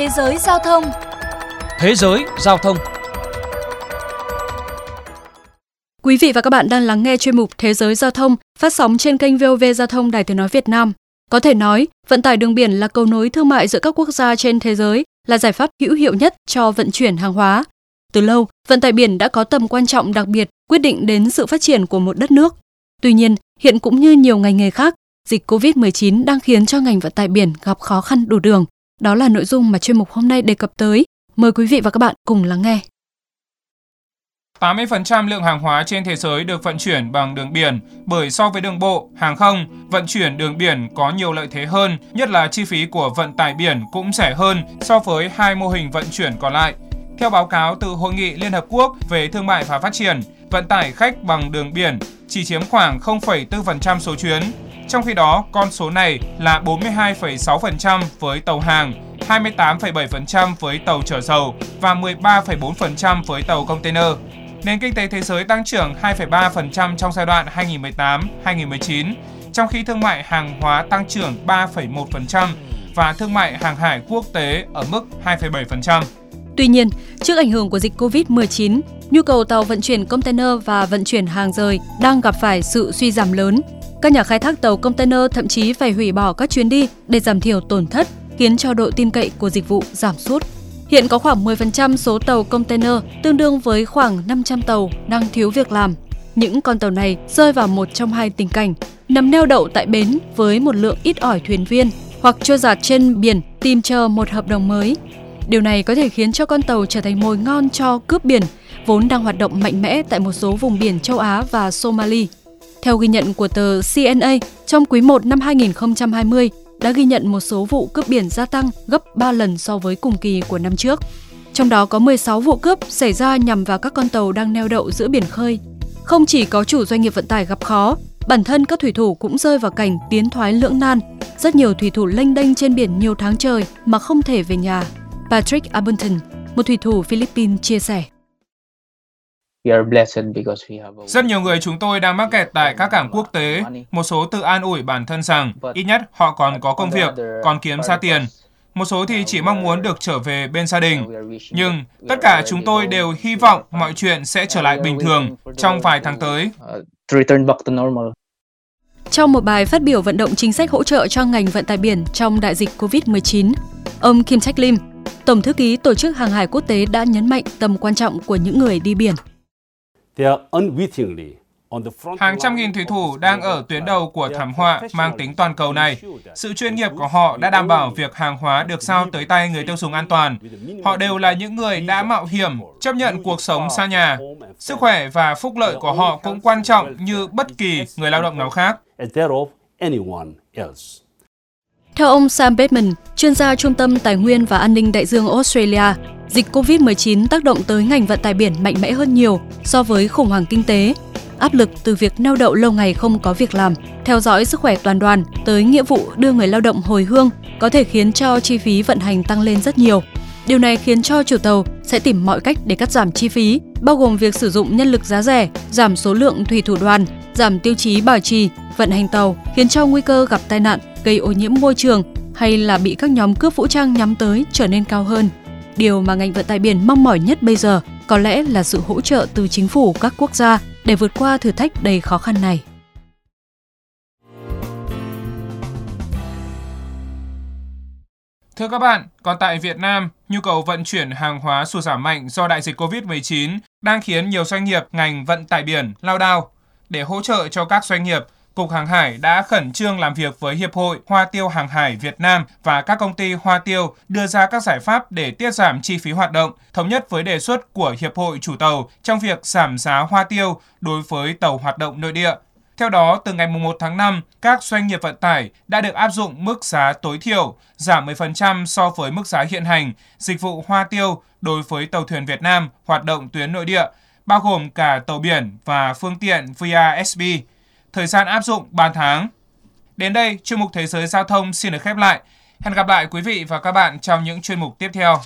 Thế giới giao thông Thế giới giao thông Quý vị và các bạn đang lắng nghe chuyên mục Thế giới giao thông phát sóng trên kênh VOV Giao thông Đài Tiếng Nói Việt Nam. Có thể nói, vận tải đường biển là cầu nối thương mại giữa các quốc gia trên thế giới, là giải pháp hữu hiệu nhất cho vận chuyển hàng hóa. Từ lâu, vận tải biển đã có tầm quan trọng đặc biệt quyết định đến sự phát triển của một đất nước. Tuy nhiên, hiện cũng như nhiều ngành nghề khác, dịch COVID-19 đang khiến cho ngành vận tải biển gặp khó khăn đủ đường. Đó là nội dung mà chuyên mục hôm nay đề cập tới. Mời quý vị và các bạn cùng lắng nghe. 80% lượng hàng hóa trên thế giới được vận chuyển bằng đường biển, bởi so với đường bộ, hàng không, vận chuyển đường biển có nhiều lợi thế hơn, nhất là chi phí của vận tải biển cũng rẻ hơn so với hai mô hình vận chuyển còn lại. Theo báo cáo từ Hội nghị Liên Hợp Quốc về Thương mại và Phát triển, vận tải khách bằng đường biển chỉ chiếm khoảng 0,4% số chuyến. Trong khi đó, con số này là 42,6% với tàu hàng, 28,7% với tàu chở dầu và 13,4% với tàu container. Nền kinh tế thế giới tăng trưởng 2,3% trong giai đoạn 2018-2019, trong khi thương mại hàng hóa tăng trưởng 3,1% và thương mại hàng hải quốc tế ở mức 2,7%. Tuy nhiên, trước ảnh hưởng của dịch COVID-19, nhu cầu tàu vận chuyển container và vận chuyển hàng rời đang gặp phải sự suy giảm lớn. Các nhà khai thác tàu container thậm chí phải hủy bỏ các chuyến đi để giảm thiểu tổn thất, khiến cho độ tin cậy của dịch vụ giảm sút. Hiện có khoảng 10% số tàu container, tương đương với khoảng 500 tàu đang thiếu việc làm. Những con tàu này rơi vào một trong hai tình cảnh, nằm neo đậu tại bến với một lượng ít ỏi thuyền viên hoặc trôi giạt trên biển tìm chờ một hợp đồng mới. Điều này có thể khiến cho con tàu trở thành mồi ngon cho cướp biển, vốn đang hoạt động mạnh mẽ tại một số vùng biển châu Á và Somalia. Theo ghi nhận của tờ CNA, trong quý 1 năm 2020, đã ghi nhận một số vụ cướp biển gia tăng gấp 3 lần so với cùng kỳ của năm trước. Trong đó có 16 vụ cướp xảy ra nhằm vào các con tàu đang neo đậu giữa biển khơi. Không chỉ có chủ doanh nghiệp vận tải gặp khó, bản thân các thủy thủ cũng rơi vào cảnh tiến thoái lưỡng nan. Rất nhiều thủy thủ lênh đênh trên biển nhiều tháng trời mà không thể về nhà. Patrick Abunton, một thủy thủ Philippines chia sẻ. Rất nhiều người chúng tôi đang mắc kẹt tại các cảng quốc tế. Một số tự an ủi bản thân rằng ít nhất họ còn có công việc, còn kiếm ra tiền. Một số thì chỉ mong muốn được trở về bên gia đình. Nhưng tất cả chúng tôi đều hy vọng mọi chuyện sẽ trở lại bình thường trong vài tháng tới. Trong một bài phát biểu vận động chính sách hỗ trợ cho ngành vận tải biển trong đại dịch COVID-19, ông Kim Trách Lim, Tổng thư ký Tổ chức Hàng hải Quốc tế đã nhấn mạnh tầm quan trọng của những người đi biển. Hàng trăm nghìn thủy thủ đang ở tuyến đầu của thảm họa mang tính toàn cầu này. Sự chuyên nghiệp của họ đã đảm bảo việc hàng hóa được giao tới tay người tiêu dùng an toàn. Họ đều là những người đã mạo hiểm, chấp nhận cuộc sống xa nhà. Sức khỏe và phúc lợi của họ cũng quan trọng như bất kỳ người lao động nào khác. Theo ông Sam Bateman, chuyên gia Trung tâm Tài nguyên và An ninh Đại dương Australia, dịch COVID-19 tác động tới ngành vận tải biển mạnh mẽ hơn nhiều so với khủng hoảng kinh tế. Áp lực từ việc neo đậu lâu ngày không có việc làm, theo dõi sức khỏe toàn đoàn tới nghĩa vụ đưa người lao động hồi hương có thể khiến cho chi phí vận hành tăng lên rất nhiều. Điều này khiến cho chủ tàu sẽ tìm mọi cách để cắt giảm chi phí, bao gồm việc sử dụng nhân lực giá rẻ, giảm số lượng thủy thủ đoàn, giảm tiêu chí bảo trì, vận hành tàu, khiến cho nguy cơ gặp tai nạn, gây ô nhiễm môi trường hay là bị các nhóm cướp vũ trang nhắm tới trở nên cao hơn. Điều mà ngành vận tải biển mong mỏi nhất bây giờ có lẽ là sự hỗ trợ từ chính phủ các quốc gia để vượt qua thử thách đầy khó khăn này. Thưa các bạn, còn tại Việt Nam, nhu cầu vận chuyển hàng hóa sụt giảm mạnh do đại dịch COVID-19 đang khiến nhiều doanh nghiệp ngành vận tải biển lao đao. Để hỗ trợ cho các doanh nghiệp, Cục Hàng hải đã khẩn trương làm việc với Hiệp hội Hoa tiêu Hàng hải Việt Nam và các công ty hoa tiêu đưa ra các giải pháp để tiết giảm chi phí hoạt động, thống nhất với đề xuất của Hiệp hội chủ tàu trong việc giảm giá hoa tiêu đối với tàu hoạt động nội địa. Theo đó, từ ngày 1 tháng 5, các doanh nghiệp vận tải đã được áp dụng mức giá tối thiểu, giảm 10% so với mức giá hiện hành, dịch vụ hoa tiêu đối với tàu thuyền Việt Nam hoạt động tuyến nội địa, bao gồm cả tàu biển và phương tiện VASB thời gian áp dụng 3 tháng. Đến đây, chuyên mục Thế giới Giao thông xin được khép lại. Hẹn gặp lại quý vị và các bạn trong những chuyên mục tiếp theo.